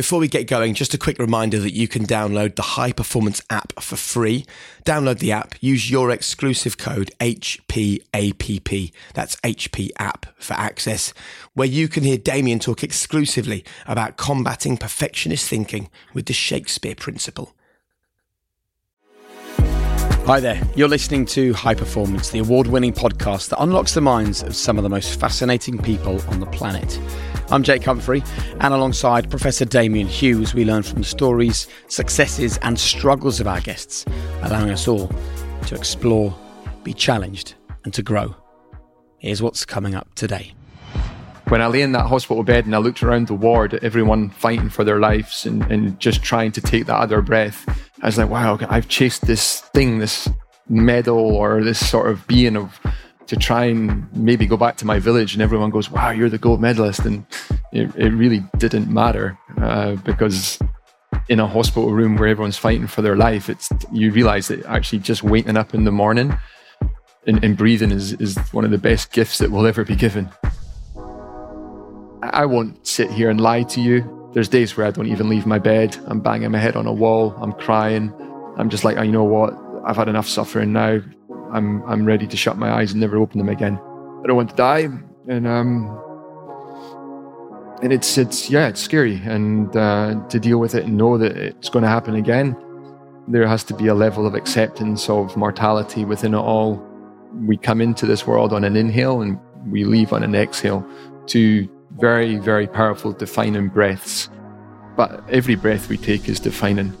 Before we get going, just a quick reminder that you can download the High Performance app for free. Download the app, use your exclusive code HPAPP, that's HP app for access, where you can hear Damian talk exclusively about combating perfectionist thinking with the Shakespeare principle. Hi there, you're listening to High Performance, the award winning podcast that unlocks the minds of some of the most fascinating people on the planet. I'm Jake Humphrey, and alongside Professor Damian Hughes, we learn from the stories, successes, and struggles of our guests, allowing us all to explore, be challenged, and to grow. Here's what's coming up today. When I lay in that hospital bed and I looked around the ward at everyone fighting for their lives and, and just trying to take that other breath, I was like, wow, I've chased this thing, this medal or this sort of being of to try and maybe go back to my village and everyone goes, wow, you're the gold medalist. And it, it really didn't matter uh, because in a hospital room where everyone's fighting for their life, it's you realize that actually just waking up in the morning and, and breathing is, is one of the best gifts that will ever be given. I won't sit here and lie to you. There's days where I don't even leave my bed. I'm banging my head on a wall. I'm crying. I'm just like, oh, you know what? I've had enough suffering now. I'm I'm ready to shut my eyes and never open them again. I don't want to die, and um, and it's it's yeah, it's scary, and uh, to deal with it and know that it's going to happen again. There has to be a level of acceptance of mortality within it all. We come into this world on an inhale and we leave on an exhale. Two very very powerful defining breaths, but every breath we take is defining.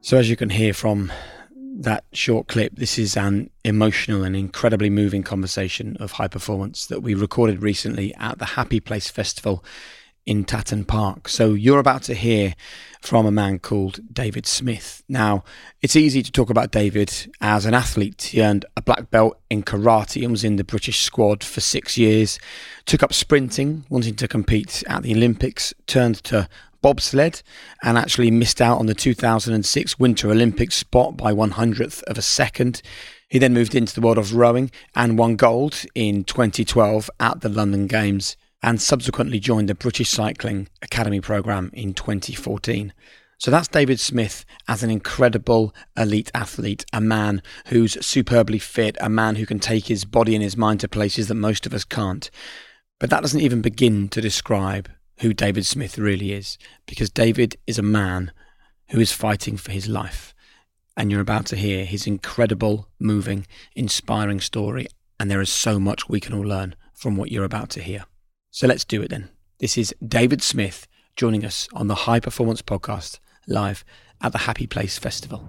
So as you can hear from that short clip, this is an emotional and incredibly moving conversation of high performance that we recorded recently at the Happy Place Festival in Tatton Park. So you're about to hear from a man called David Smith. Now, it's easy to talk about David as an athlete. He earned a black belt in karate and was in the British squad for six years. Took up sprinting, wanting to compete at the Olympics, turned to bobsled and actually missed out on the 2006 Winter Olympics spot by one hundredth of a second. He then moved into the world of rowing and won gold in 2012 at the London Games and subsequently joined the British Cycling Academy programme in 2014. So that's David Smith as an incredible elite athlete, a man who's superbly fit, a man who can take his body and his mind to places that most of us can't. But that doesn't even begin to describe who David Smith really is, because David is a man who is fighting for his life. And you're about to hear his incredible, moving, inspiring story. And there is so much we can all learn from what you're about to hear. So let's do it then. This is David Smith joining us on the High Performance Podcast live at the Happy Place Festival.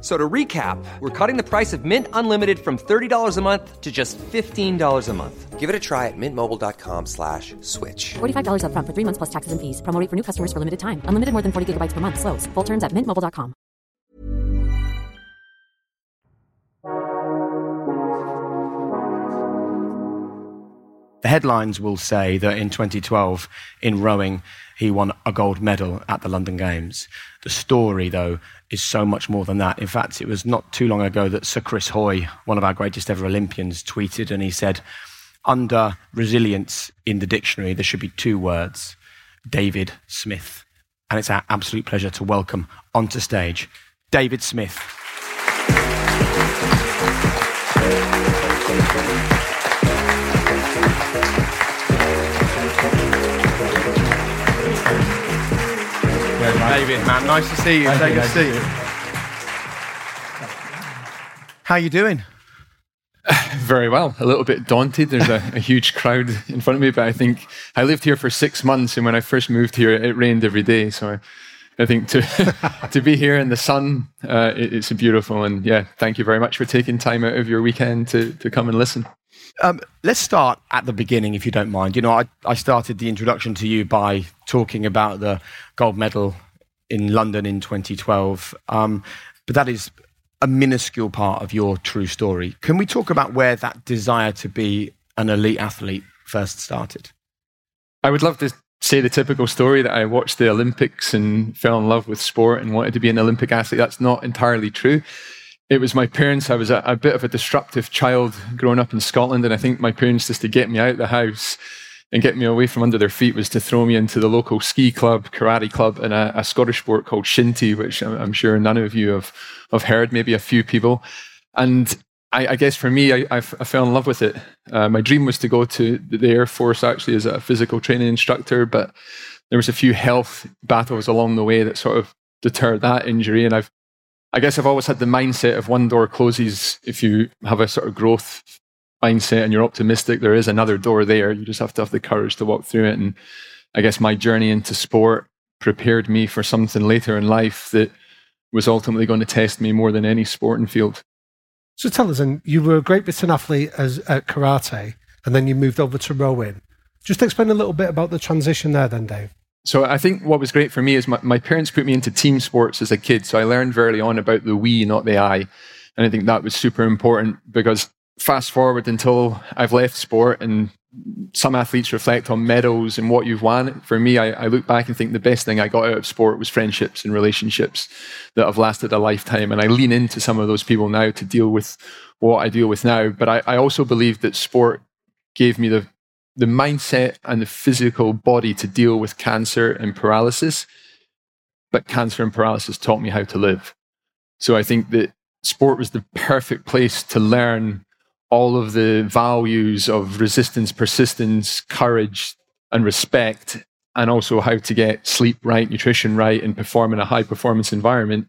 So to recap, we're cutting the price of Mint Unlimited from $30 a month to just $15 a month. Give it a try at mintmobile.com slash switch. $45 up front for three months plus taxes and fees. Promo for new customers for limited time. Unlimited more than 40 gigabytes per month. Slows. Full terms at mintmobile.com. The headlines will say that in 2012 in rowing, he won a gold medal at the London Games. The story, though, is so much more than that. In fact, it was not too long ago that Sir Chris Hoy, one of our greatest ever Olympians, tweeted and he said, under resilience in the dictionary, there should be two words David Smith. And it's our absolute pleasure to welcome onto stage David Smith. David, man, nice to see you. Thank Take you, a nice to seat. see you. How you doing? Very well. A little bit daunted. There's a, a huge crowd in front of me, but I think I lived here for six months, and when I first moved here, it rained every day. So I, I think to to be here in the sun, uh, it, it's beautiful. And yeah, thank you very much for taking time out of your weekend to to come and listen. Um, let's start at the beginning, if you don't mind. You know, I, I started the introduction to you by talking about the gold medal in London in 2012, um, but that is a minuscule part of your true story. Can we talk about where that desire to be an elite athlete first started? I would love to say the typical story that I watched the Olympics and fell in love with sport and wanted to be an Olympic athlete. That's not entirely true. It was my parents. I was a, a bit of a disruptive child growing up in Scotland, and I think my parents, just to get me out of the house and get me away from under their feet, was to throw me into the local ski club, karate club, and a, a Scottish sport called shinty, which I'm, I'm sure none of you have, have heard, maybe a few people. And I, I guess for me, I, I f- I fell in love with it. Uh, my dream was to go to the Air Force actually as a physical training instructor, but there was a few health battles along the way that sort of deterred that injury. And I've, I guess I've always had the mindset of one door closes if you have a sort of growth mindset and you're optimistic. There is another door there. You just have to have the courage to walk through it. And I guess my journey into sport prepared me for something later in life that was ultimately going to test me more than any sporting field. So tell us, and you were a Great Britain athlete as at karate, and then you moved over to rowing. Just explain a little bit about the transition there, then, Dave. So I think what was great for me is my, my parents put me into team sports as a kid. So I learned very early on about the we, not the I. And I think that was super important because fast forward until I've left sport and some athletes reflect on medals and what you've won. For me, I, I, look back and think the best thing I got out of sport was friendships and relationships that have lasted a lifetime. And I lean into some of those people now to deal with what I deal with now. But I, I also believe that sport gave me the the mindset and the physical body to deal with cancer and paralysis. But cancer and paralysis taught me how to live. So I think that sport was the perfect place to learn all of the values of resistance, persistence, courage, and respect, and also how to get sleep right, nutrition right, and perform in a high performance environment.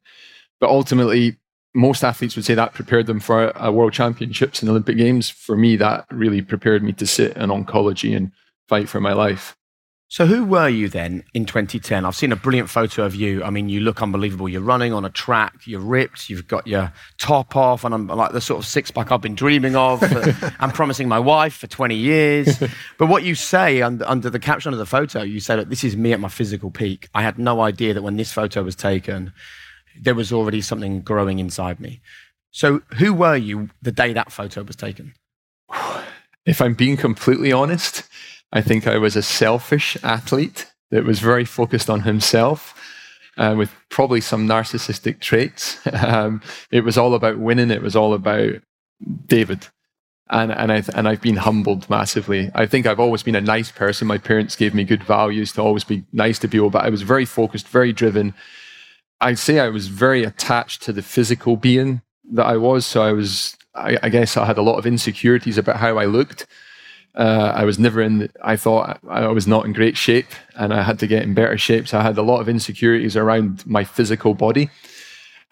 But ultimately, most athletes would say that prepared them for a world championships and Olympic Games. For me, that really prepared me to sit in oncology and fight for my life. So, who were you then in 2010? I've seen a brilliant photo of you. I mean, you look unbelievable. You're running on a track, you're ripped, you've got your top off, and I'm like the sort of six pack I've been dreaming of. I'm promising my wife for 20 years. But what you say under, under the caption of the photo, you say that this is me at my physical peak. I had no idea that when this photo was taken, there was already something growing inside me. So, who were you the day that photo was taken? If I'm being completely honest, I think I was a selfish athlete that was very focused on himself. Uh, with probably some narcissistic traits. Um, it was all about winning. It was all about David. And, and, I, and I've been humbled massively. I think I've always been a nice person. My parents gave me good values to always be nice to people, but I was very focused, very driven. I'd say I was very attached to the physical being that I was. So I was, I, I guess I had a lot of insecurities about how I looked. Uh, I was never in. The, I thought I was not in great shape, and I had to get in better shape. So I had a lot of insecurities around my physical body.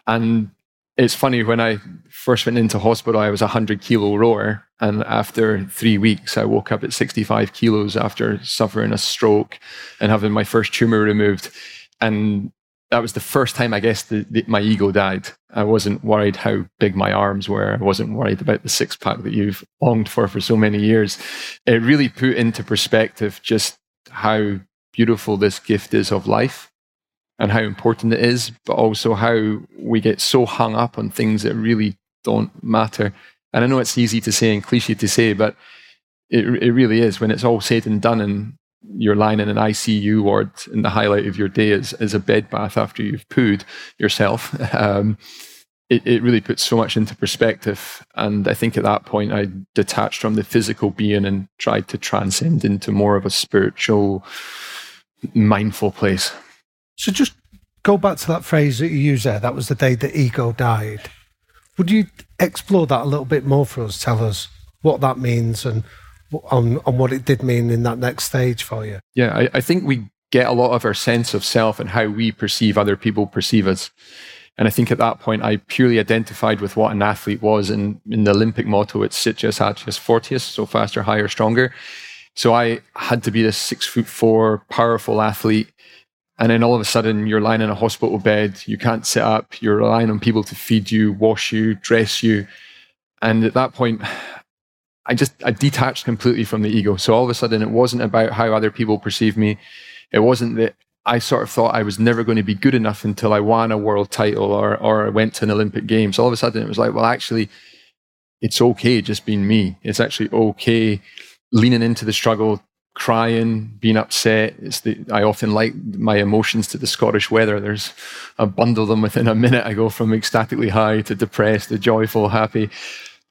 And it's funny when I first went into hospital, I was a hundred kilo rower, and after three weeks, I woke up at sixty-five kilos after suffering a stroke and having my first tumor removed. And that was the first time I guess that my ego died. I wasn't worried how big my arms were. I wasn't worried about the six pack that you've longed for for so many years. It really put into perspective just how beautiful this gift is of life and how important it is, but also how we get so hung up on things that really don't matter. And I know it's easy to say and cliche to say, but it, it really is. When it's all said and done and you're lying in an ICU ward and the highlight of your day is, is a bed bath after you've pooed yourself, um, it, it really puts so much into perspective. And I think at that point, I detached from the physical being and tried to transcend into more of a spiritual, mindful place. So just go back to that phrase that you used there. That was the day the ego died. Would you explore that a little bit more for us? Tell us what that means and on, on what it did mean in that next stage for you. Yeah, I, I think we get a lot of our sense of self and how we perceive other people perceive us. And I think at that point, I purely identified with what an athlete was. And in the Olympic motto, it's Citius, Altius, Fortius, so faster, higher, stronger. So I had to be this six foot four, powerful athlete. And then all of a sudden, you're lying in a hospital bed. You can't sit up. You're relying on people to feed you, wash you, dress you. And at that point, I just I detached completely from the ego. So all of a sudden, it wasn't about how other people perceive me. It wasn't that I sort of thought I was never going to be good enough until I won a world title or or went to an Olympic Games. All of a sudden, it was like, well, actually, it's okay just being me. It's actually okay leaning into the struggle, crying, being upset. It's the I often like my emotions to the Scottish weather. There's I bundle them within a minute. I go from ecstatically high to depressed to joyful, happy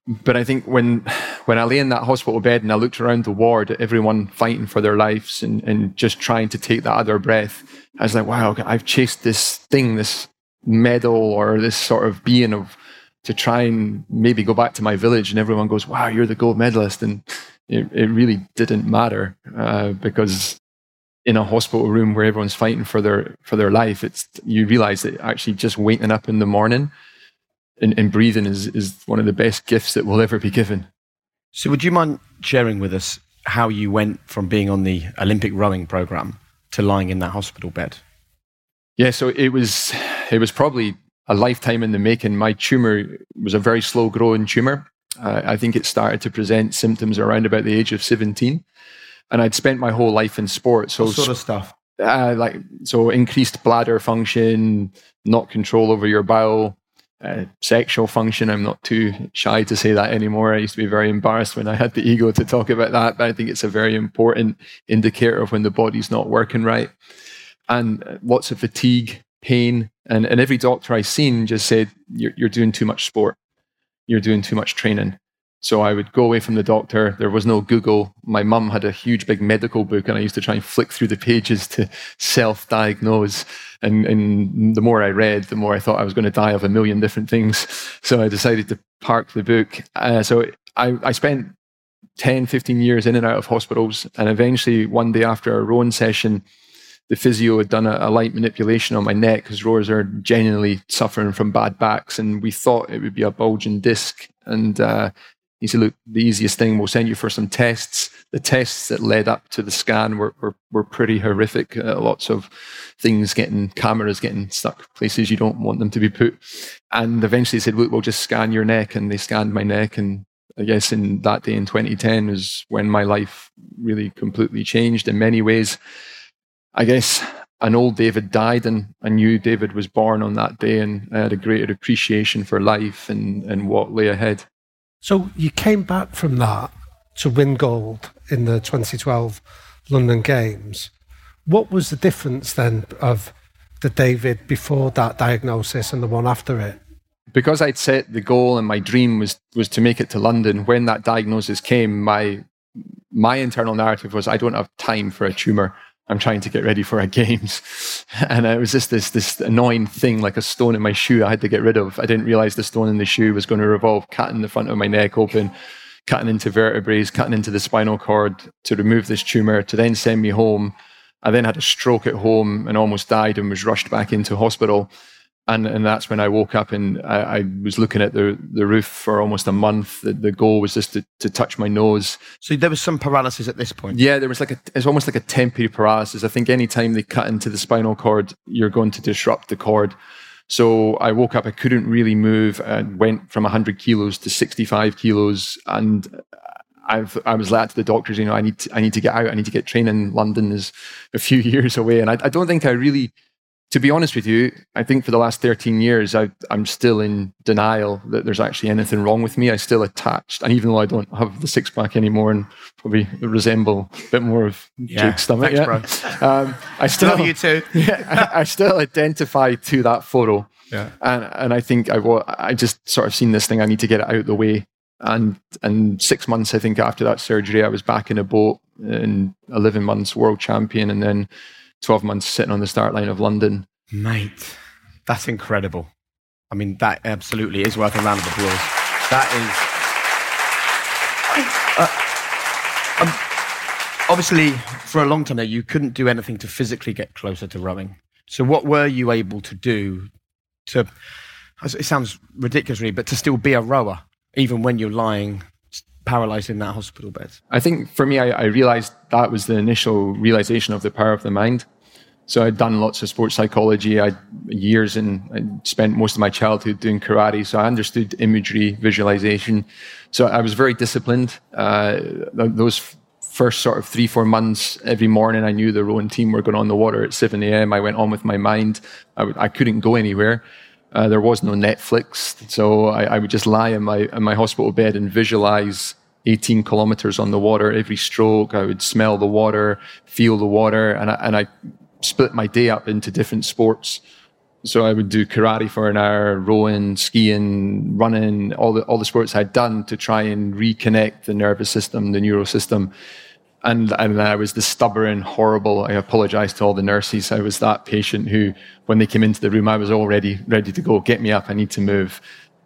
but I think when when I lay in that hospital bed and I looked around the ward at everyone fighting for their lives and, and just trying to take that other breath, I was like, wow, I've chased this thing, this medal or this sort of being of to try and maybe go back to my village and everyone goes, wow, you're the gold medalist. And it, it really didn't matter uh, because in a hospital room where everyone's fighting for their for their life, it's you realize that actually just waking up in the morning and, and breathing is, is one of the best gifts that will ever be given. So, would you mind sharing with us how you went from being on the Olympic rowing program to lying in that hospital bed? Yeah, so it was it was probably a lifetime in the making. My tumor was a very slow growing tumor. Uh, I think it started to present symptoms around about the age of seventeen, and I'd spent my whole life in sport. So what sort of stuff, uh, like so increased bladder function, not control over your bowel, uh, sexual function. I'm not too shy to say that anymore. I used to be very embarrassed when I had the ego to talk about that, but I think it's a very important indicator of when the body's not working right. And uh, lots of fatigue, pain, and, and every doctor I've seen just said, you're, you're doing too much sport. You're doing too much training. So I would go away from the doctor. There was no Google. My mum had a huge big medical book, and I used to try and flick through the pages to self diagnose. And, and the more I read, the more I thought I was going to die of a million different things. So I decided to park the book. Uh, so I, I spent 10, 15 years in and out of hospitals. And eventually, one day after a rowing session, the physio had done a, a light manipulation on my neck because rowers are genuinely suffering from bad backs. And we thought it would be a bulging disc. And uh, he said, look, the easiest thing, we'll send you for some tests. The tests that led up to the scan were, were, were pretty horrific. Uh, lots of things getting, cameras getting stuck places you don't want them to be put. And eventually he said, look, we'll just scan your neck. And they scanned my neck. And I guess in that day in 2010 is when my life really completely changed in many ways. I guess an old David died and a new David was born on that day. And I had a greater appreciation for life and, and what lay ahead. So you came back from that to win gold in the 2012 London Games. What was the difference then of the David before that diagnosis and the one after it? Because I'd set the goal and my dream was was to make it to London. When that diagnosis came, my my internal narrative was I don't have time for a tumor. I'm trying to get ready for our games. And it was just this, this annoying thing, like a stone in my shoe I had to get rid of. I didn't realize the stone in the shoe was going to revolve, cutting the front of my neck open, cutting into vertebrae, cutting into the spinal cord to remove this tumor, to then send me home. I then had a stroke at home and almost died and was rushed back into hospital and and that's when I woke up and I, I, was looking at the the roof for almost a month. The, the goal was just to, to touch my nose. So there was some paralysis at this point. Yeah, there was like a it's almost like a temporary paralysis. I think any time they cut into the spinal cord, you're going to disrupt the cord. So I woke up, I couldn't really move, and went from 100 kilos to 65 kilos, and I've, I was led to the doctors, you know, I need to, I need to get out. I need to get training. London is a few years away, and I, I don't think I really to be honest with you, I think for the last 13 years, I, am still in denial that there's actually anything wrong with me. I still attached, and even though I don't have the six pack anymore and probably resemble a bit more of yeah, Jake's stomach, thanks, yeah, um, I still love you too. yeah, I, I, still identify to that photo, yeah, and and I think I I just sort of seen this thing. I need to get it out of the way, and and six months I think after that surgery, I was back in a boat in 11 months, world champion, and then 12 months sitting on the start line of London. Mate, that's incredible. I mean, that absolutely is worth a round of applause. That is. Uh, um, obviously, for a long time there, you couldn't do anything to physically get closer to rowing. So, what were you able to do to. It sounds ridiculous, really, but to still be a rower, even when you're lying paralyzed in that hospital bed? I think for me, I, I realized that was the initial realization of the power of the mind. So I'd done lots of sports psychology. I years and spent most of my childhood doing karate. So I understood imagery, visualization. So I was very disciplined. Uh, those first sort of three, four months, every morning I knew the rowing team were going on the water at 7 a.m. I went on with my mind. I w- I couldn't go anywhere. Uh, there was no Netflix. So I, I would just lie in my, in my hospital bed and visualize 18 kilometers on the water every stroke. I would smell the water, feel the water, and I, and I split my day up into different sports. So I would do karate for an hour, rowing, skiing, running, all the all the sports I'd done to try and reconnect the nervous system, the neural system. And, and I was the stubborn, horrible. I apologize to all the nurses. I was that patient who, when they came into the room, I was already ready to go. Get me up. I need to move.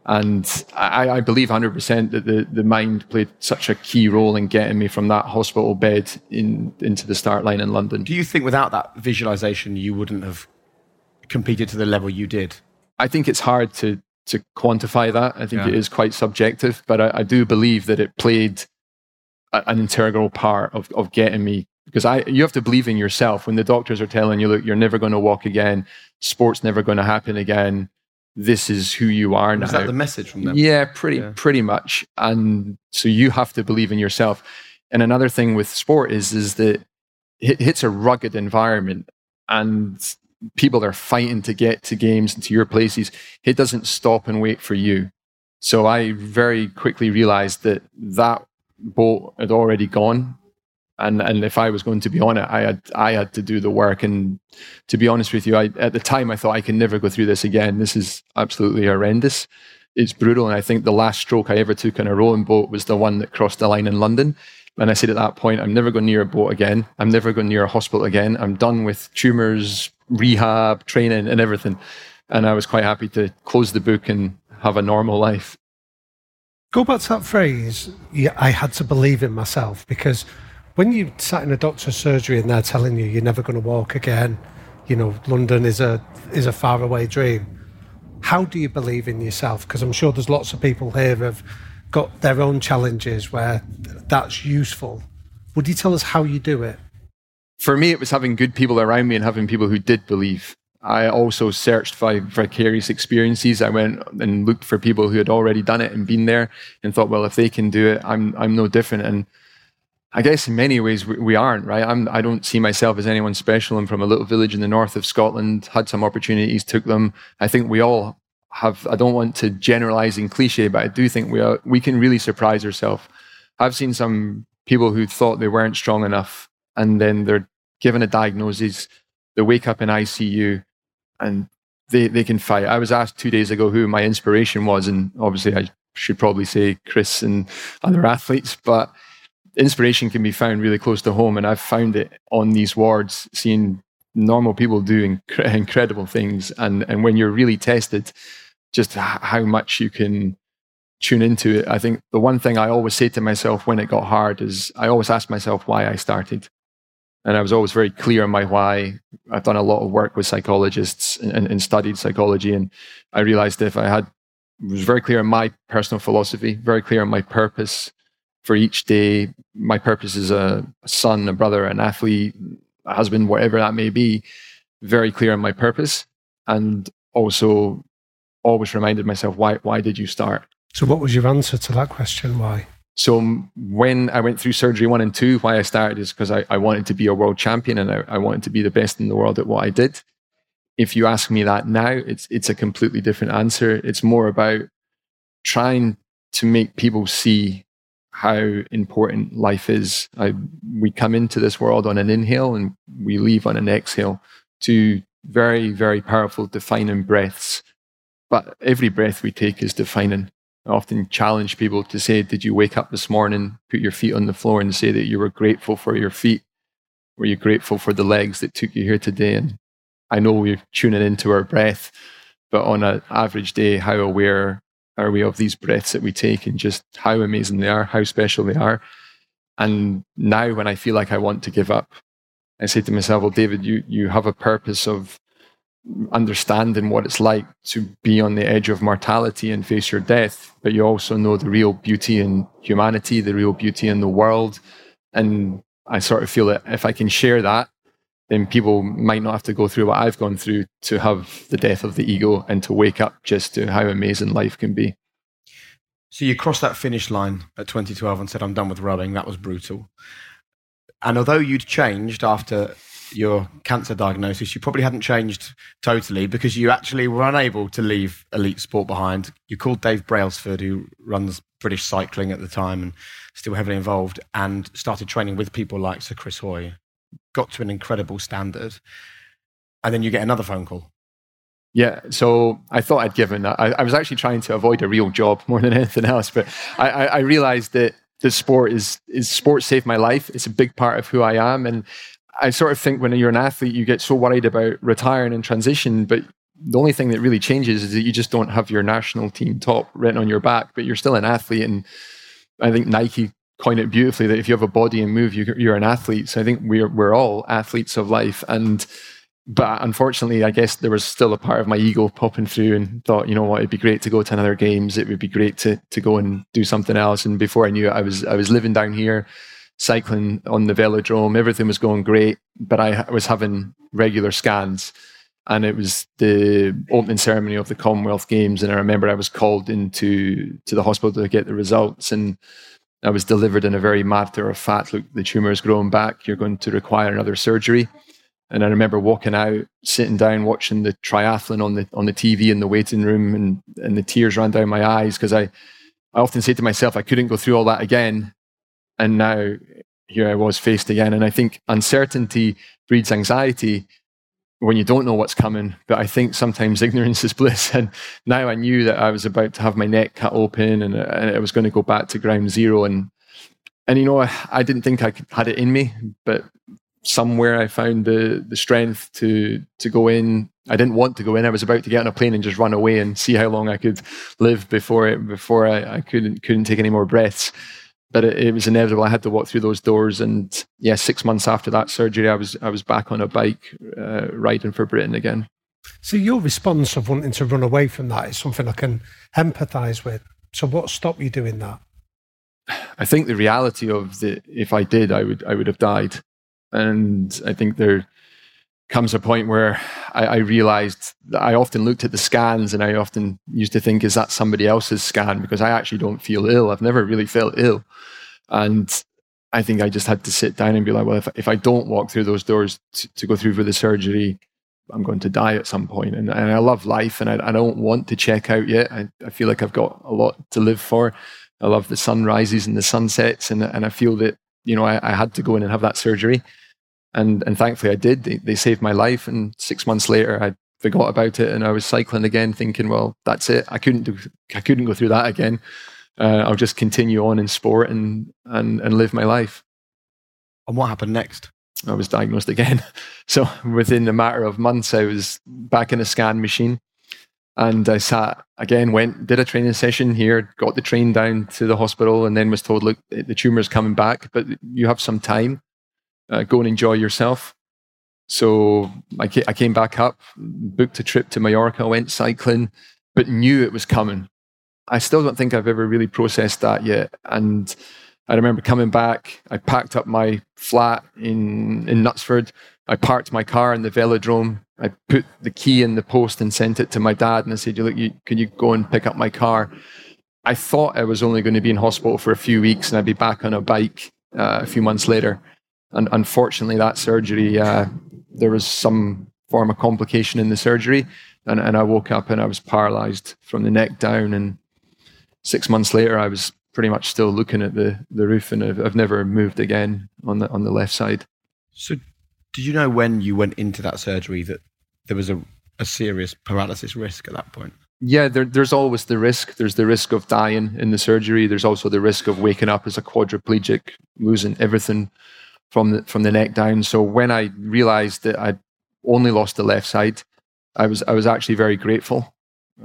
And I, I, believe 100% that the, the mind played such a key role in getting me from that hospital bed in, into the start line in London. Do you think without that visualization, you wouldn't have competed to the level you did? I think it's hard to, to quantify that. I think yeah. it is quite subjective, but I, I do believe that it played a, an integral part of, of getting me because I, you have to believe in yourself when the doctors are telling you, look, you're never going to walk again, sport's never going to happen again this is who you are now. Is that the message from them? Yeah, pretty yeah. pretty much. And so you have to believe in yourself. And another thing with sport is is that it hits a rugged environment and people are fighting to get to games and to your places. It doesn't stop and wait for you. So I very quickly realized that that boat had already gone and and if I was going to be on it, I had I had to do the work. And to be honest with you, I, at the time I thought I can never go through this again. This is absolutely horrendous. It's brutal, and I think the last stroke I ever took on a rowing boat was the one that crossed the line in London. And I said at that point, I'm never going near a boat again. I'm never going near a hospital again. I'm done with tumors, rehab, training, and everything. And I was quite happy to close the book and have a normal life. Go back to that phrase. Yeah, I had to believe in myself because when you sat in a doctor's surgery and they're telling you you're never going to walk again, you know, London is a is a faraway dream. How do you believe in yourself? Because I'm sure there's lots of people here who have got their own challenges where that's useful. Would you tell us how you do it? For me, it was having good people around me and having people who did believe. I also searched for vicarious experiences. I went and looked for people who had already done it and been there and thought, well, if they can do it, I'm I'm no different. And I guess in many ways we, we aren't, right? I'm, I don't see myself as anyone special. I'm from a little village in the north of Scotland, had some opportunities, took them. I think we all have, I don't want to generalize in cliche, but I do think we, are, we can really surprise ourselves. I've seen some people who thought they weren't strong enough and then they're given a diagnosis, they wake up in ICU and they, they can fight. I was asked two days ago who my inspiration was, and obviously I should probably say Chris and other athletes, but inspiration can be found really close to home, and I've found it on these wards, seeing normal people doing inc- incredible things, and and when you're really tested, just how much you can tune into it. I think the one thing I always say to myself when it got hard is I always ask myself why I started. And I was always very clear on my why. I've done a lot of work with psychologists and, and studied psychology. And I realized if I had was very clear on my personal philosophy, very clear on my purpose, for each day. My purpose is a, son, a brother, an athlete, a husband, whatever that may be. Very clear on my purpose, and also always reminded myself why why did you start? So, what was your answer to that question? Why? So when I went through surgery one and two, why I started is because I, I wanted to be a world champion and I, I wanted to be the best in the world at what I did. if you ask me that now, it's it's a completely different answer. It's more about trying to make people see how important life is. I, we come into this world on an inhale and we leave on an exhale. Two very, very powerful defining breaths. But every breath we take is defining. I often challenge people to say, Did you wake up this morning, put your feet on the floor, and say that you were grateful for your feet? Were you grateful for the legs that took you here today? And I know we're tuning into our breath, but on an average day, how aware are we of these breaths that we take and just how amazing they are, how special they are? And now, when I feel like I want to give up, I say to myself, Well, David, you, you have a purpose of understanding what it's like to be on the edge of mortality and face your death, but you also know the real beauty in humanity, the real beauty in the world. And I sort of feel that if I can share that, then people might not have to go through what I've gone through to have the death of the ego and to wake up just to how amazing life can be. So you crossed that finish line at 2012 and said, I'm done with rowing. That was brutal. And although you'd changed after your cancer diagnosis, you probably hadn't changed totally because you actually were unable to leave elite sport behind. You called Dave Brailsford, who runs British cycling at the time and still heavily involved, and started training with people like Sir Chris Hoy. Got to an incredible standard. And then you get another phone call. Yeah, so I thought I'd given. I, I was actually trying to avoid a real job more than anything else, but I, I, I realized that the sport is is sport saved my life. It's a big part of who I am, and I sort of think when you're an athlete, you get so worried about retiring and transition, but the only thing that really changes is that you just don't have your national team top written on your back, but you're still an athlete. And I think Nike coined it beautifully that if you have a body and move, you, are an athlete. So I think we're we're all athletes of life, and but unfortunately, I guess there was still a part of my ego popping through and thought, you know what, it'd be great to go to another games. It would be great to to go and do something else. And before I knew it, I was I was living down here cycling on the velodrome. Everything was going great, but I was having regular scans. And it was the opening ceremony of the Commonwealth Games, and I remember I was called into to the hospital to get the results, and I was delivered in a very matter of fact, look, the tumor is growing back. You're going to require another surgery. And I remember walking out, sitting down, watching the triathlon on the on the TV in the waiting room, and and the tears ran down my eyes because I I often say to myself I couldn't go through all that again and now here I was faced again. And I think uncertainty breeds anxiety when you don't know what's coming. But I think sometimes ignorance is bliss. And now I knew that I was about to have my neck cut open and, uh, and I was going to go back to ground zero. And, and you know, I, I didn't think I had it in me, but somewhere I found the, the strength to, to go in. I didn't want to go in. I was about to get on a plane and just run away and see how long I could live before it, before I, I couldn't, couldn't take any more breaths but it, it, was inevitable. I had to walk through those doors, and yeah, six months after that surgery, I was I was back on a bike uh, riding for Britain again. So your response of wanting to run away from that is something I can empathise with. So what stopped you doing that? I think the reality of the if I did, I would I would have died, and I think there comes a point where I, I, realized I often looked at the scans and I often used to think, is that somebody else's scan? Because I actually don't feel ill. I've never really felt ill. And I think I just had to sit down and be like, well, if, if I don't walk through those doors to, to go through for the surgery, I'm going to die at some point. And, and I love life and I, I don't want to check out yet. I, I feel like I've got a lot to live for. I love the sunrises and the sunsets. And, and I feel that, you know, I, I had to go in and have that surgery and and thankfully I did. They, they saved my life, and six months later I forgot about it, and I was cycling again, thinking, well, that's it. I couldn't do, I couldn't go through that again. Uh, I'll just continue on in sport and and and live my life. And what happened next? I was diagnosed again. So within a matter of months, I was back in a scan machine. And I sat again, went, did a training session here, got the train down to the hospital, and then was told, look, the tumor's coming back, but you have some time uh, go and enjoy yourself. So I, ca- I came back up, booked a trip to Mallorca, went cycling, but knew it was coming. I still don't think I've ever really processed that yet. And I remember coming back, I packed up my flat in, in Knutsford. I parked my car in the velodrome. I put the key in the post and sent it to my dad. And I said, Look, you, can you go and pick up my car? I thought I was only going to be in hospital for a few weeks and I'd be back on a bike uh, a few months later and unfortunately, that surgery, uh, there was some form of complication in the surgery. And, and I woke up and I was paralyzed from the neck down. And six months later, I was pretty much still looking at the, the roof and I've, I've never moved again on the, on the left side. So, did you know when you went into that surgery that there was a, a serious paralysis risk at that point? Yeah, there, there's always the risk. There's the risk of dying in the surgery. There's also the risk of waking up as a quadriplegic, losing everything from the from the neck down. So when I realised that I'd only lost the left side, I was I was actually very grateful.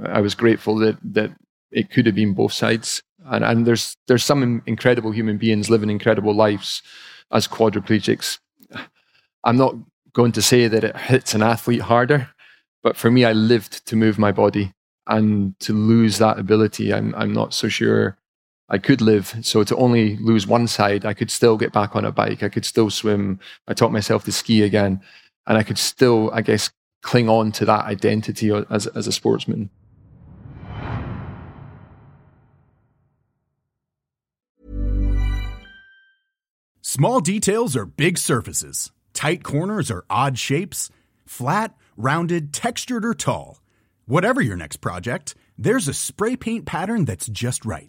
I was grateful that that it could have been both sides. And and there's there's some incredible human beings living incredible lives as quadriplegics. I'm not going to say that it hits an athlete harder, but for me, I lived to move my body and to lose that ability, I'm I'm not so sure I could live. So to only lose one side, I could still get back on a bike. I could still swim. I taught myself to ski again, and I could still, I guess, cling on to that identity as as a sportsman. Small details are big surfaces. Tight corners are odd shapes. Flat, rounded, textured, or tall. Whatever your next project, there's a spray paint pattern that's just right.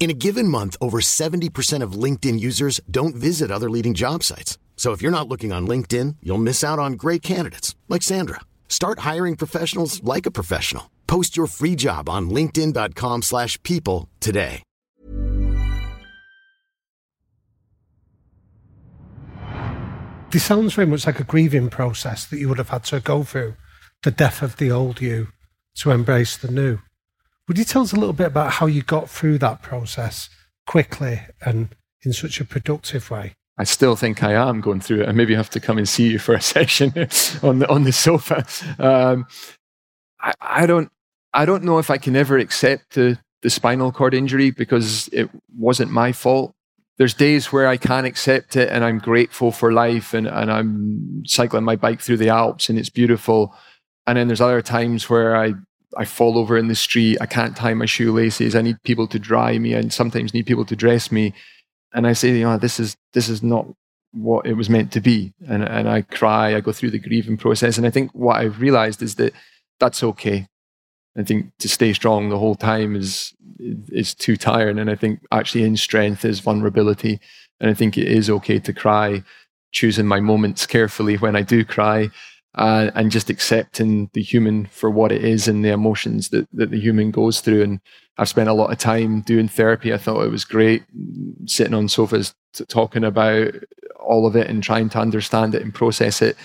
In a given month, over 70% of LinkedIn users don't visit other leading job sites. So if you're not looking on LinkedIn, you'll miss out on great candidates like Sandra. Start hiring professionals like a professional. Post your free job on linkedin.com/people today. This sounds very much like a grieving process that you would have had to go through, the death of the old you to embrace the new. Would you tell us a little bit about how you got through that process quickly and in such a productive way? I still think I am going through it. I maybe have to come and see you for a session on the on the sofa. Um, I, I don't I don't know if I can ever accept the the spinal cord injury because it wasn't my fault. There's days where I can't accept it and I'm grateful for life and, and I'm cycling my bike through the Alps and it's beautiful. And then there's other times where I I fall over in the street. I can't tie my shoelaces. I need people to dry me, and sometimes need people to dress me. And I say, you know, this is this is not what it was meant to be. And and I cry. I go through the grieving process. And I think what I've realized is that that's okay. I think to stay strong the whole time is is too tiring. And I think actually in strength is vulnerability. And I think it is okay to cry, choosing my moments carefully when I do cry uh, and just accepting the human for what it is and the emotions that, that the human goes through. And I've spent a lot of time doing therapy. I thought it was great sitting on sofas t- talking about all of it and trying to understand it and process it.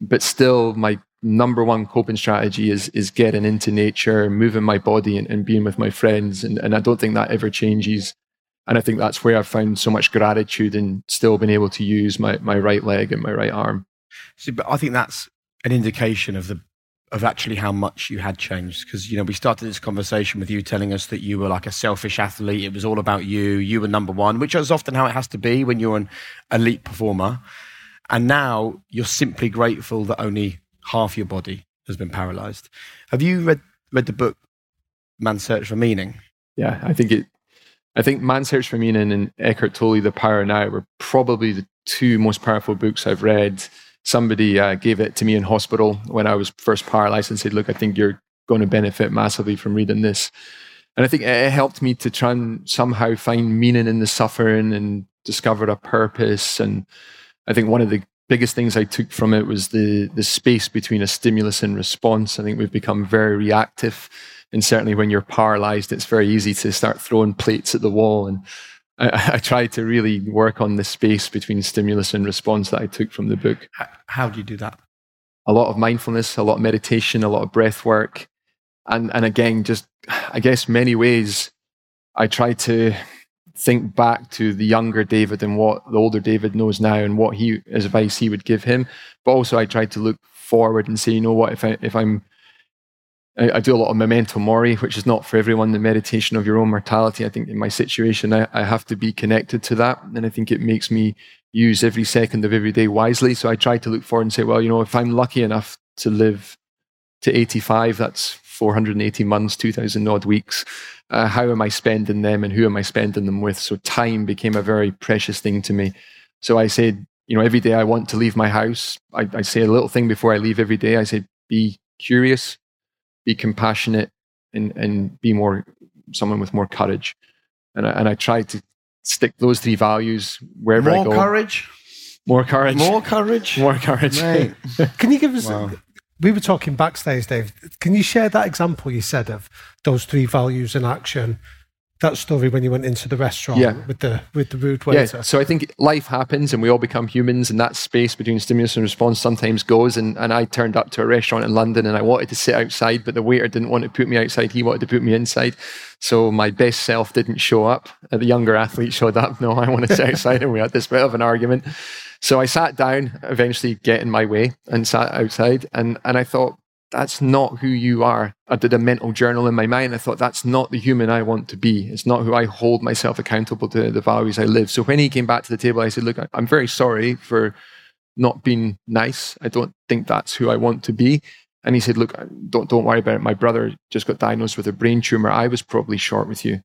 But still, my number one coping strategy is is getting into nature, moving my body, and, and being with my friends. And, and I don't think that ever changes. And I think that's where I've found so much gratitude and still been able to use my, my right leg and my right arm. See, but I think that's an indication of the of actually how much you had changed. Because you know we started this conversation with you telling us that you were like a selfish athlete. It was all about you. You were number one which is often how it has to be when you're an elite performer. And now you're simply grateful that only half your body has been paralyzed. Have you read read the book man's search for meaning? Yeah i think it i think man's search for meaning and eckhart tolle the power now were probably the two most powerful books i've read somebody uh, gave it to me in hospital when I was first paralyzed and said, "Look, I think you're going to benefit massively from reading this." And I think it helped me to try and somehow find meaning in the suffering and discover a purpose. And I think one of the biggest things I took from it was the the space between a stimulus and response. I think we've become very reactive, and certainly when you're paralyzed, it's very easy to start throwing plates at the wall. And I, I tried to really work on the space between stimulus and response that I took from the book. How do you do that? A lot of mindfulness, a lot of meditation, a lot of breath work, and and again, just I guess many ways I try to think back to the younger David and what the older David knows now and what he his advice he would give him. But also I try to look forward and say, you know what, if I if I'm I, I do a lot of memento mori, which is not for everyone, the meditation of your own mortality. I think in my situation I, I have to be connected to that. And I think it makes me use every second of every day wisely. So I try to look forward and say, well, you know, if I'm lucky enough to live to 85, that's 480 months, 2,000 odd weeks uh, how am I spending them and who am I spending them with? So time became a very precious thing to me. So I said, you know, every day I want to leave my house. I, I say a little thing before I leave every day. I say, be curious, be compassionate, and and be more someone with more courage. And I, and I try to stick those three values wherever more I go. More courage. More courage. More courage. More courage. Mate. Can you give us? Wow. We were talking backstage, Dave. Can you share that example you said of those three values in action? That story when you went into the restaurant Yeah. with the with the rude waiter. Yeah, so I think life happens and we all become humans, and that space between stimulus and response sometimes goes. And, and I turned up to a restaurant in London and I wanted to sit outside, but the waiter didn't want to put me outside. He wanted to put me inside. So my best self didn't show up. The younger athlete showed up. No, I want to sit outside. And we had this bit of an argument. So I sat down, eventually getting my way, and sat outside. And, and I thought, that's not who you are. I did a mental journal in my mind. I thought that's not the human I want to be. It's not who I hold myself accountable to the values I live. So when he came back to the table, I said, Look, I'm very sorry for not being nice. I don't think that's who I want to be. And he said, Look, don't, don't worry about it. My brother just got diagnosed with a brain tumor. I was probably short with you.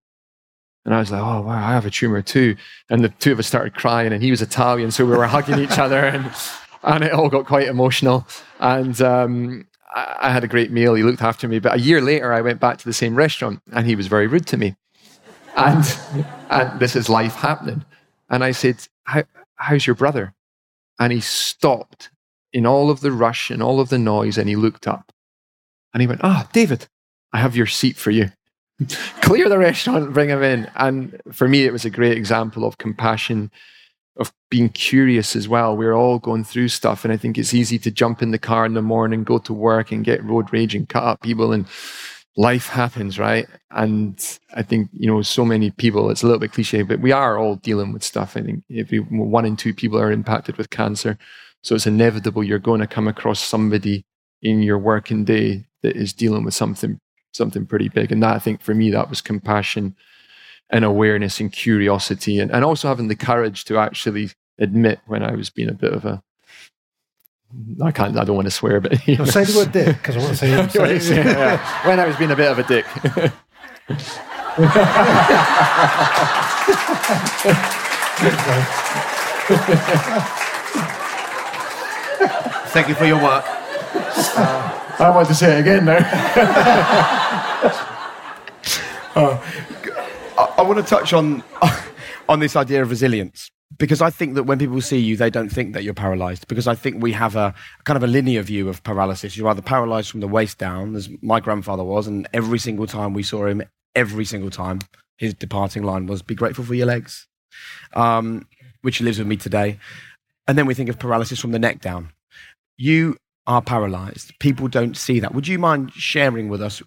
And I was like, oh, wow, I have a tumor too. And the two of us started crying, and he was Italian, so we were hugging each other, and, and it all got quite emotional. And um, I, had a great meal. He looked after me. But a year later, I went back to the same restaurant, and he was very rude to me. And, and this is life happening. And I said, How, How's your brother? And he stopped in all of the rush and all of the noise, and he looked up. And he went, Ah, David, I have your seat for you clear the restaurant, bring him in. And for me, it was a great example of compassion, of being curious as well. We're all going through stuff, and I think it's easy to jump in the car in the morning, go to work, and get road rage and cut up people, and life happens, right? And I think you know, so many people. It's a little bit cliche, but we are all dealing with stuff. I think every one in two people are impacted with cancer, so it's inevitable you're going to come across somebody in your working day that is dealing with something something pretty big. And that I think for me that was compassion and awareness and curiosity and, and also having the courage to actually admit when I was being a bit of a I can't I don't want to swear but you I'll say the word dick because I want to say, You want say it, yeah. when I was being a bit of a dick. Thank you for your work. I want to say it again now. I, I want to touch on on this idea of resilience because I think that when people see you, they don't think that you're paralyzed. Because I think we have a, kind of a linear view of paralysis. You're either paralyzed from the waist down, as my grandfather was, and every single time we saw him, every single time his departing line was "Be grateful for your legs," um, which lives with me today. And then we think of paralysis from the neck down. You are paralyzed. People don't see that. Would you mind sharing with us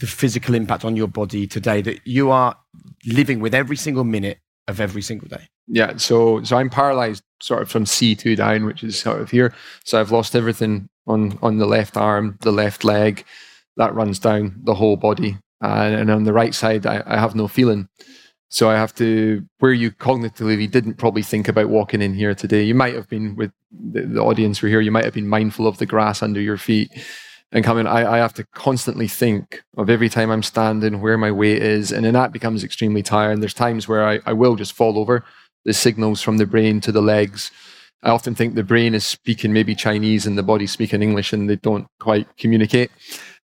the physical impact on your body today that you are living with every single minute of every single day? Yeah, so so I'm paralyzed sort of from C2 down, which is sort of here. So I've lost everything on on the left arm, the left leg, that runs down the whole body, and, and on the right side I, I have no feeling. So I have to where you cognitively didn't probably think about walking in here today. You might have been with the, the audience were here. You might have been mindful of the grass under your feet and coming. I, I have to constantly think of every time I'm standing where my weight is, and then that becomes extremely tiring. There's times where I, I will just fall over. The signals from the brain to the legs. I often think the brain is speaking maybe Chinese and the body's speaking English, and they don't quite communicate.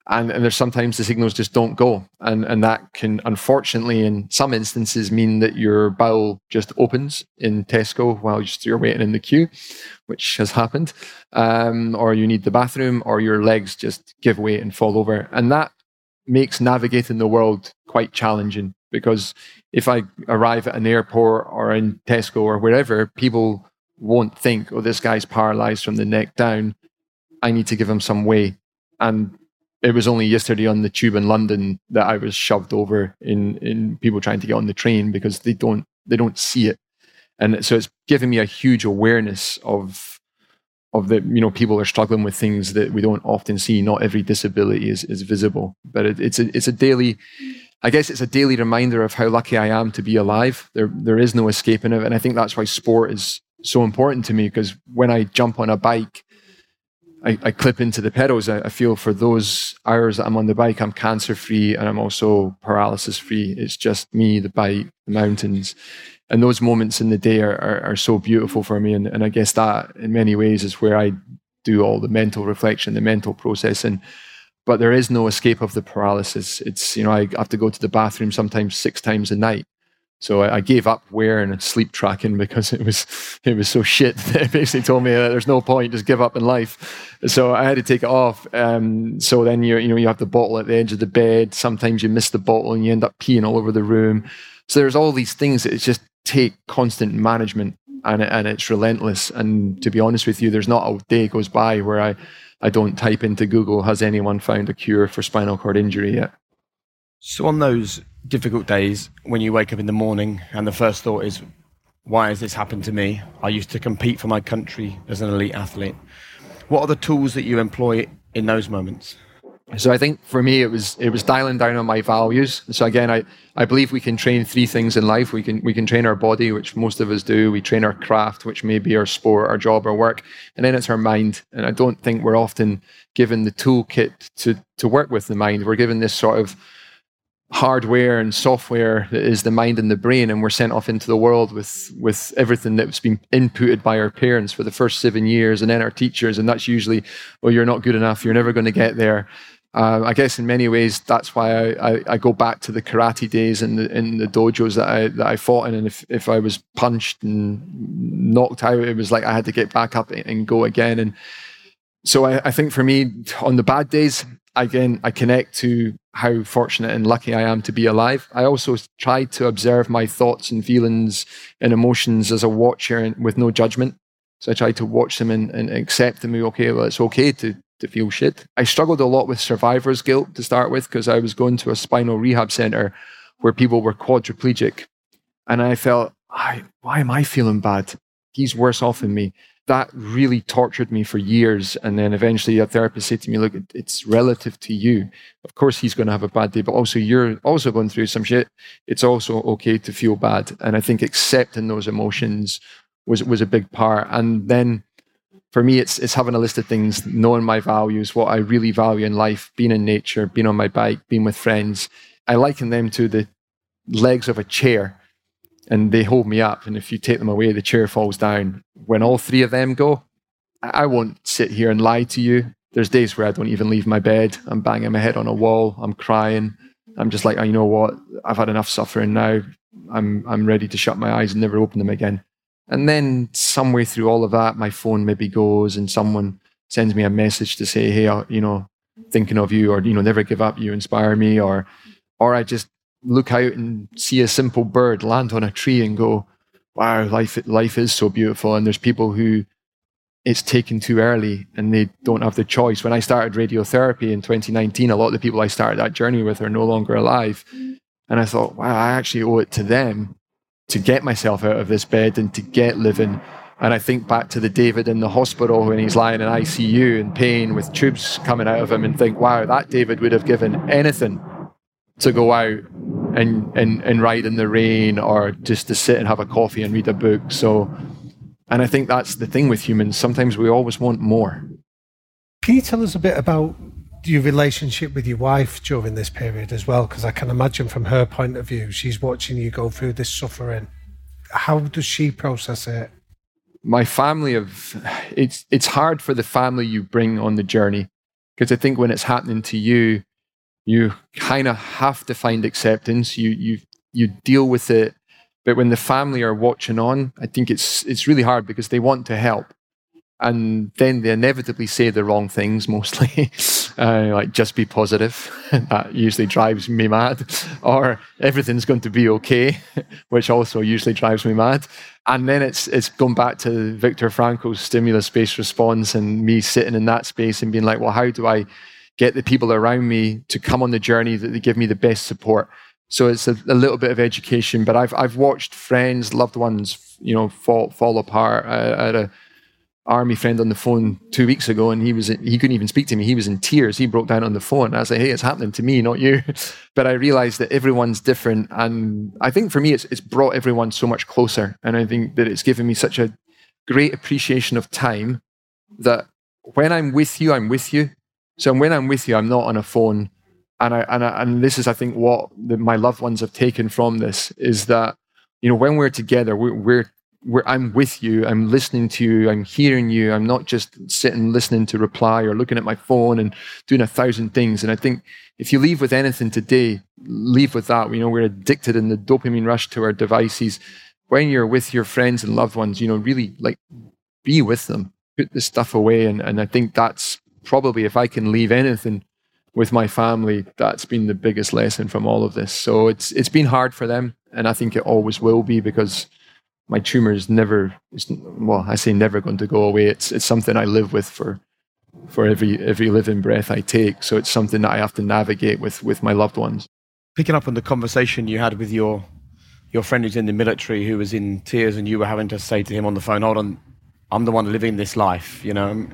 And, and there's sometimes the signals just don't go. And and that can unfortunately in some instances mean that your bowel just opens in tesco while you're waiting in the queue which has happened. Um, or you need the bathroom or your legs just give way and fall over. And that makes navigating the world quite challenging because if i arrive at an airport or in tesco or wherever people won't think oh this guy's paralyzed from the neck down. I need to give him some way. And it was only yesterday on the tube in London that I was shoved over in in people trying to get on the train because they don't they don't see it, and so it's given me a huge awareness of of the you know people are struggling with things that we don't often see. Not every disability is is visible, but it, it's a it's a daily. I guess it's a daily reminder of how lucky I am to be alive. There there is no escaping it, and I think that's why sport is so important to me because when I jump on a bike I, I clip into the pedals. I, I, feel for those hours that I'm on the bike, I'm cancer free and I'm also paralysis free. It's just me, the bike, the mountains. And those moments in the day are, are, are so beautiful for me. And, and I guess that in many ways is where I do all the mental reflection, the mental processing. But there is no escape of the paralysis. It's, you know, I have to go to the bathroom sometimes six times a night so I, I, gave up wearing sleep tracking because it was it was so shit that it basically told me that there's no point, just give up in life. So I had to take it off. Um, so then you you know you have the bottle at the edge of the bed. Sometimes you miss the bottle and you end up peeing all over the room. So there's all these things that just take constant management and and it's relentless. And to be honest with you, there's not a day goes by where I I don't type into Google has anyone found a cure for spinal cord injury yet. So on those difficult days when you wake up in the morning and the first thought is, why has this happened to me? I used to compete for my country as an elite athlete. What are the tools that you employ in those moments? So I think for me it was it was dialing down on my values. So again, I, I believe we can train three things in life. We can we can train our body, which most of us do. We train our craft, which may be our sport, our job, our work, and then it's our mind. And I don't think we're often given the toolkit to to work with the mind. We're given this sort of hardware and software that is the mind and the brain and we're sent off into the world with with everything that's been inputted by our parents for the first seven years and then our teachers and that's usually well you're not good enough you're never going to get there. Uh, I guess in many ways that's why I, I, I, go back to the karate days and the, in the dojos that I that I fought in and if, if I was punched and knocked out it was like I had to get back up and go again and so I, I think for me on the bad days again, I connect to how fortunate and lucky I am to be alive. I also try to observe my thoughts and feelings and emotions as a watcher with no judgment. So I try to watch them and, and accept them. Okay, well, it's okay to, to feel shit. I struggled a lot with survivor's guilt to start with because I was going to a spinal rehab center where people were quadriplegic. And I felt, why am I feeling bad? He's worse off than me that really tortured me for years. And then eventually a therapist said to me, look, it's relative to you. Of course, he's going to have a bad day, but also you're also going through some shit. It's also okay to feel bad. And I think accepting those emotions was, was a big part. And then for me, it's, it's having a list of things, knowing my values, what I really value in life, being in nature, being on my bike, being with friends. I liken them to the legs of a chair and they hold me up. And if you take them away, the chair falls down. When all three of them go, I won't sit here and lie to you. There's days where I don't even leave my bed. I'm banging my head on a wall. I'm crying. I'm just like, oh, you know what? I've had enough suffering now. I'm I'm ready to shut my eyes and never open them again. And then somewhere through all of that, my phone maybe goes and someone sends me a message to say, hey, uh, you know, thinking of you, or you know, never give up. You inspire me, or or I just look out and see a simple bird land on a tree and go, wow, life, life is so beautiful. And there's people who it's taken too early and they don't have the choice. When I started radiotherapy in 2019, a lot of the people I started that journey with are no longer alive. And I thought, wow, I actually owe it to them to get myself out of this bed and to get living. And I think back to the David in the hospital when he's lying in ICU in pain with tubes coming out of him and think, wow, that David would have given anything to go out and, and, and ride in the rain or just to sit and have a coffee and read a book. So, and I think that's the thing with humans. Sometimes we always want more. Can you tell us a bit about your relationship with your wife during this period as well? Because I can imagine from her point of view, she's watching you go through this suffering. How does she process it? My family of it's it's hard for the family you bring on the journey Because I think when it's happening to you, you kind of have to find acceptance. You you you deal with it, but when the family are watching on, I think it's it's really hard because they want to help, and then they inevitably say the wrong things mostly. uh, like just be positive. that usually drives me mad. Or everything's going to be okay, which also usually drives me mad. And then it's it's gone back to Viktor Frankl's stimulus-based response and me sitting in that space and being like, well, how do I get the people around me to come on the journey that they give me the best support? So it's a, a little bit of education, but I've I've watched friends, loved ones, you know, fall fall apart. I, I a army friend on the phone two weeks ago, and he was he couldn't even speak to me. He was in tears. He broke down on the phone. I was like, "Hey, it's happening to me, not you." but I realized that everyone's different, and I think for me, it's it's brought everyone so much closer, and I think that it's given me such a great appreciation of time that when I'm with you, I'm with you. So when I'm with you, I'm not on a phone. And I and I, and this is, I think, what the, my loved ones have taken from this is that you know when we're together, we're, we're where I'm with you, I'm listening to you, I'm hearing you, I'm not just sitting listening to reply or looking at my phone and doing a thousand things. And I think if you leave with anything today, leave with that. You know, we're addicted in the dopamine rush to our devices. When you're with your friends and loved ones, you know, really like be with them, put the stuff away. And, and I think that's probably if I can leave anything with my family, that's been the biggest lesson from all of this. So it's it's been hard for them, and I think it always will be because my tumor is never well i say never going to go away. It's it's something i live with for for every every living breath i take. So it's something that i have to navigate with with my loved ones. Picking up on the conversation you had with your your friend who's in the military who was in tears and you were having to say to him on the phone hold on i'm the one living this life you know?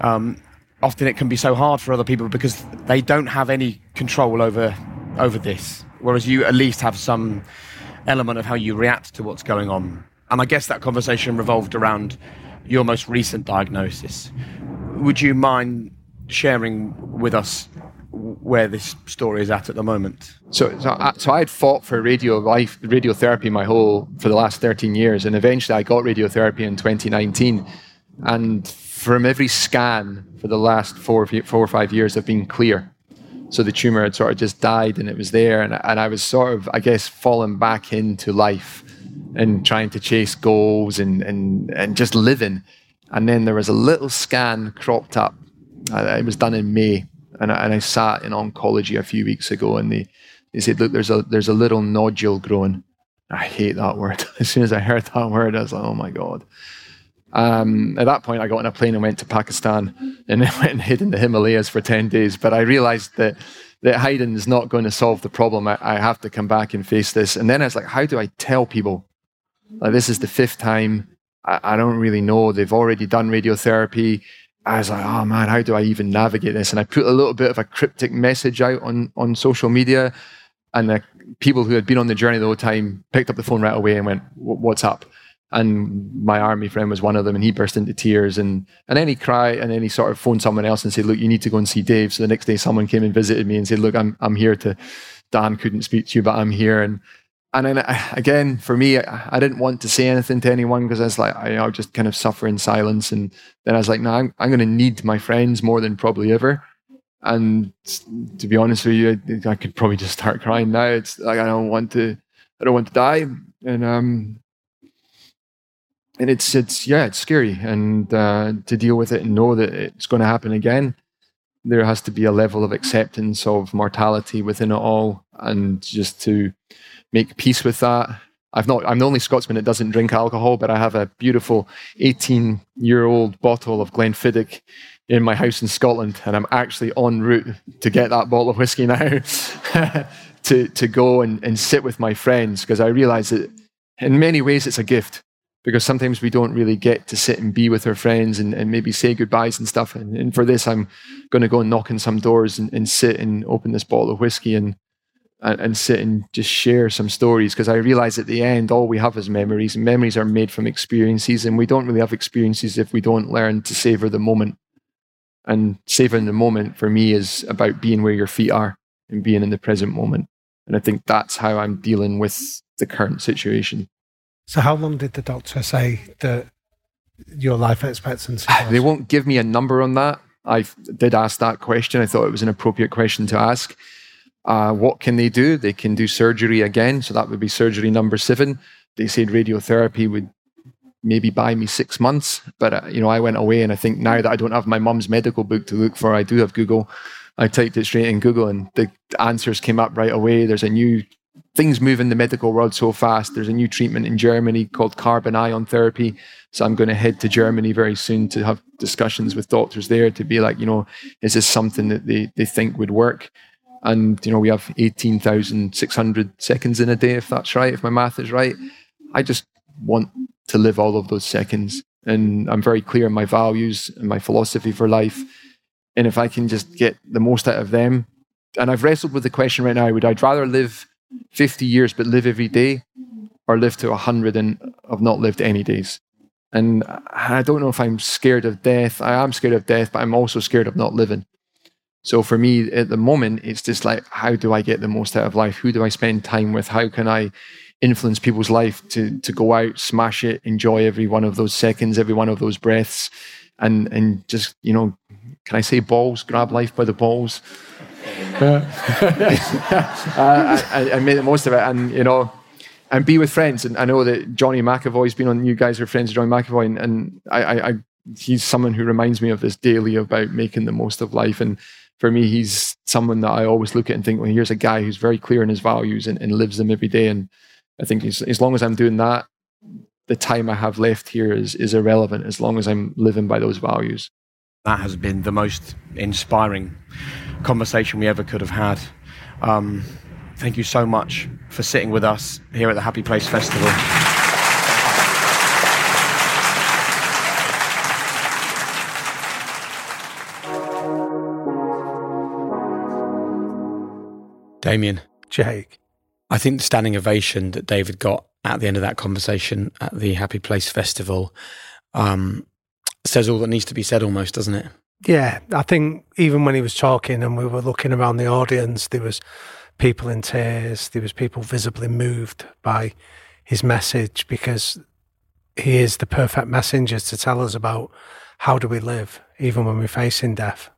Um, often it can be so hard for other people because they don't have any control over over this whereas you at least have some element of how you react to what's going on. And I guess that conversation revolved around your most recent diagnosis. Would you mind sharing with us where this story is at at the moment? So, so, I, so I had fought for radio life, radiotherapy my whole for the last 13 years, and eventually I got radiotherapy in 2019. And from every scan for the last four, four or five years, I've been clear. So the tumor had sort of just died and it was there. And, and I was sort of, I guess, falling back into life and trying to chase goals and, and, and just living. And then there was a little scan cropped up. Uh, it was done in May. And I, and I sat in oncology a few weeks ago and they, they said, look, there's a, there's a little nodule growing. I hate that word. As soon as I heard that word, I was like, oh my God. Um, at that point, I got on a plane and went to Pakistan and then went and hid in the Himalayas for 10 days. But I realized that, that hiding is not going to solve the problem. I, I have to come back and face this. And then I was like, how do I tell people? Like, this is the fifth time. I, I don't really know. They've already done radiotherapy. I was like, oh man, how do I even navigate this? And I put a little bit of a cryptic message out on, on social media. And the people who had been on the journey the whole time picked up the phone right away and went, what's up? And my army friend was one of them and he burst into tears. And and then he cried and then he sort of phoned someone else and said look you need to go and see dave. So the next day someone came and visited me and said look i'm, I'm here to dan couldn't speak to you but i'm here. And and then again for me i, I didn't want to say anything to anyone because i was like I, i'll just kind of suffer in silence. And then i was like no i'm, I'm going to need my friends more than probably ever. And to be honest with you I, I could probably just start crying now. It's like i don't want to i don't want to die. And um and it's it's yeah it's scary. And uh, to deal with it and know that it's going to happen again there has to be a level of acceptance of mortality within it all. And just to make peace with that i've not i'm the only scotsman that doesn't drink alcohol but i have a beautiful 18 year old bottle of glenfiddich in my house in scotland and i'm actually en route to get that bottle of whiskey now to to go and, and sit with my friends because i realize that in many ways it's a gift because sometimes we don't really get to sit and be with our friends and, and maybe say goodbyes and stuff. And, and for this, I'm going to go and knock on some doors and, and sit and open this bottle of whiskey and, and, sit and just share some stories because I realize at the end, all we have is memories, and memories are made from experiences. And we don't really have experiences if we don't learn to savor the moment. And savoring the moment for me is about being where your feet are and being in the present moment. And I think that's how I'm dealing with the current situation. So, how long did the doctor say that your life expectancy was? They won't give me a number on that. I did ask that question. I thought it was an appropriate question to ask. Uh, what can they do? They can do surgery again. So that would be surgery number seven. They said radiotherapy would maybe buy me six months. But, uh, you know, I went away and I think now that I don't have my mum's medical book to look for, I do have Google. I typed it straight in Google and the answers came up right away. There's a new things move in the medical world so fast. There's a new treatment in Germany called carbon ion therapy. So I'm going to head to Germany very soon to have discussions with doctors there to be like, you know, is this something that they, they think would work? And, you know, we have 18,600 seconds in a day, if that's right, if my math is right. I just want to live all of those seconds. And I'm very clear in my values and my philosophy for life. And if I can just get the most out of them, and I've wrestled with the question right now would I rather live 50 years but live every day or live to 100 and have not lived any days? And I don't know if I'm scared of death. I am scared of death, but I'm also scared of not living. So for me at the moment, it's just like, how do I get the most out of life? Who do I spend time with? How can I influence people's life to to go out, smash it, enjoy every one of those seconds, every one of those breaths, and and just you know, can I say balls? Grab life by the balls. Uh, I, I made the most of it, and you know, and be with friends. And I know that Johnny McAvoy's been on. You guys are friends of Johnny McAvoy, and, and I, I, I, he's someone who reminds me of this daily about making the most of life. And for me, he's someone that I always look at and think, well, here's a guy who's very clear in his values and, and lives them every day. And I think as, as long as I'm doing that, the time I have left here is is irrelevant as long as I'm living by those values. That has been the most inspiring conversation we ever could have had. Um, thank you so much for sitting with us here at the Happy Place Festival. Damian. Jake. I think the standing ovation that David got at the end of that conversation at the Happy Place Festival um, says all that needs to be said almost, doesn't it? Yeah, I think even when he was talking and we were looking around the audience, there was people in tears, there was people visibly moved by his message because he is the perfect messenger to tell us about how do we live even when we're facing death.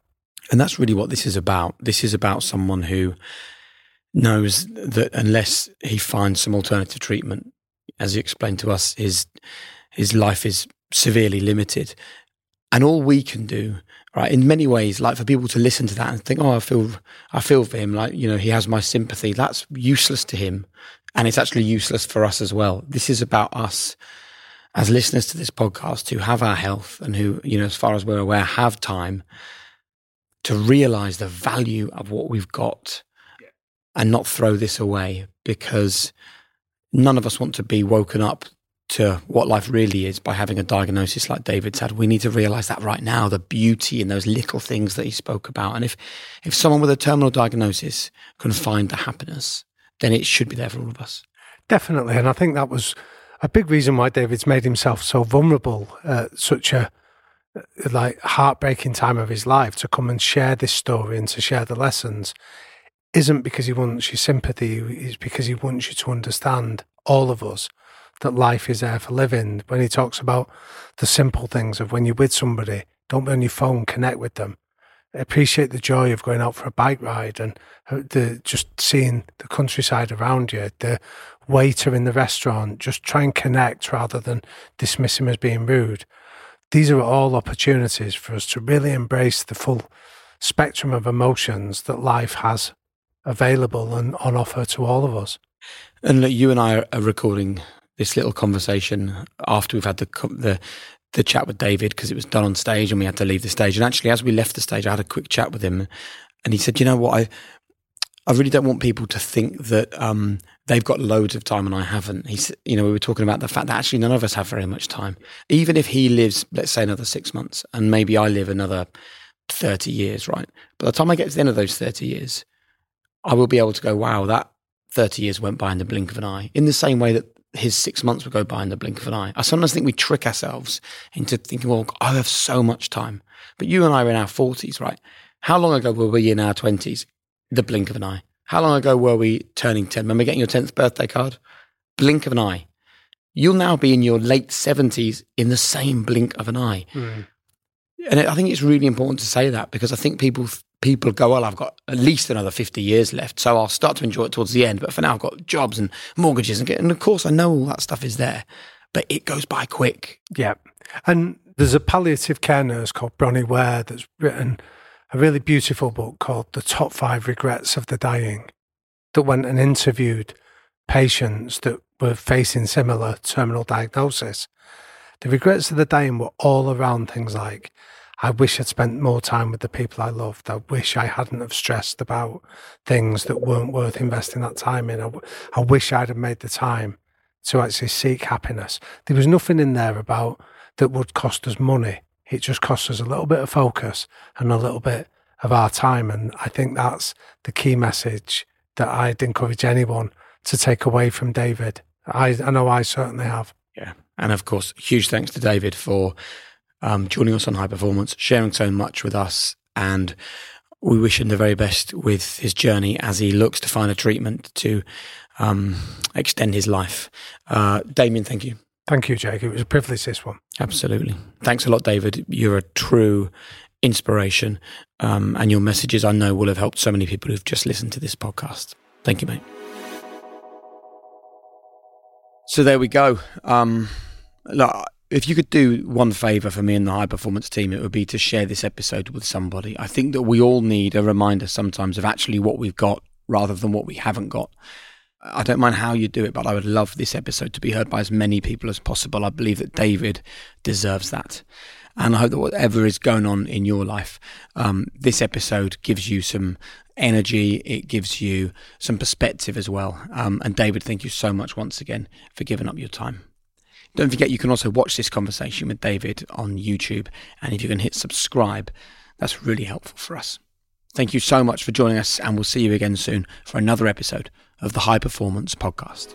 And that's really what this is about. This is about someone who knows that unless he finds some alternative treatment, as he explained to us, his his life is severely limited. And all we can do, right, in many ways, like for people to listen to that and think, oh, I feel, I feel for him, like you know, he has my sympathy. That's useless to him, and it's actually useless for us as well. This is about us as listeners to this podcast who have our health and who, you know, as far as we're aware, have time to realize the value of what we've got and not throw this away because none of us want to be woken up to what life really is by having a diagnosis like David's had. We need to realize that right now, the beauty in those little things that he spoke about. And if, if someone with a terminal diagnosis can find the happiness, then it should be there for all of us. Definitely. And I think that was a big reason why David's made himself so vulnerable at such a like heartbreaking time of his life to come and share this story and to share the lessons isn't because he wants your sympathy, it's because he wants you to understand, all of us, that life is there for living. When he talks about the simple things of when you're with somebody, don't be on your phone, connect with them. Appreciate the joy of going out for a bike ride and uh, the just seeing the countryside around you, the waiter in the restaurant, just try and connect rather than dismiss him as being rude. These are all opportunities for us to really embrace the full spectrum of emotions that life has available and on offer to all of us. And look, you and I are recording this little conversation after we've had the the the chat with David because it was done on stage and we had to leave the stage. And actually, as we left the stage, I had a quick chat with him, and he said, "You know what? I I really don't want people to think that um, they've got loads of time and I haven't." He's, you know, we were talking about the fact that actually none of us have very much time. Even if he lives, let's say, another six months, and maybe I live another thirty years, right? By the time I get to the end of those thirty years, I will be able to go, wow, that 30 years went by in the blink of an eye, in the same way that his six months would go by in the blink of an eye. I sometimes think we trick ourselves into thinking, well, I have so much time. But you and I are in our 40s, right? How long ago were we in our 20s? The blink of an eye. How long ago were we turning 10? Remember getting your 10th birthday card? Blink of an eye. You'll now be in your late 70s in the same blink of an eye. Mm. And I think it's really important to say that because I think people people go, well, I've got at least another 50 years left, so I'll start to enjoy it towards the end. But for now, I've got jobs and mortgages, and, and of course, I know all that stuff is there, but it goes by quick. Yeah. And there's a palliative care nurse called Bronnie Ware that's written a really beautiful book called The Top Five Regrets of the Dying that went and interviewed patients that were facing similar terminal diagnosis. The regrets of the dying were all around things like I wish I'd spent more time with the people I loved. I wish I hadn't have stressed about things that weren't worth investing that time in. I, I wish I'd have made the time to actually seek happiness. There was nothing in there about that would cost us money. It just costs us a little bit of focus and a little bit of our time. And I think that's the key message that I'd encourage anyone to take away from David. I, I know I certainly have. Yeah. And of course, huge thanks to David for um, joining us on High Performance, sharing so much with us. And we wish him the very best with his journey as he looks to find a treatment to um, extend his life. Uh, Damian, thank you. Thank you, Jake. It was a privilege, this one. Absolutely. Thanks a lot, David. You're a true inspiration. Um, and your messages, I know, will have helped so many people who've just listened to this podcast. Thank you, mate. So there we go. Um, look, if you could do one favor for me and the high performance team, it would be to share this episode with somebody. I think that we all need a reminder sometimes of actually what we've got rather than what we haven't got. I don't mind how you do it, but I would love this episode to be heard by as many people as possible. I believe that David deserves that. And I hope that whatever is going on in your life, um, this episode gives you some energy. It gives you some perspective as well. Um, and David, thank you so much once again for giving up your time. Don't forget, you can also watch this conversation with David on YouTube. And if you can hit subscribe, that's really helpful for us. Thank you so much for joining us, and we'll see you again soon for another episode of the High Performance Podcast.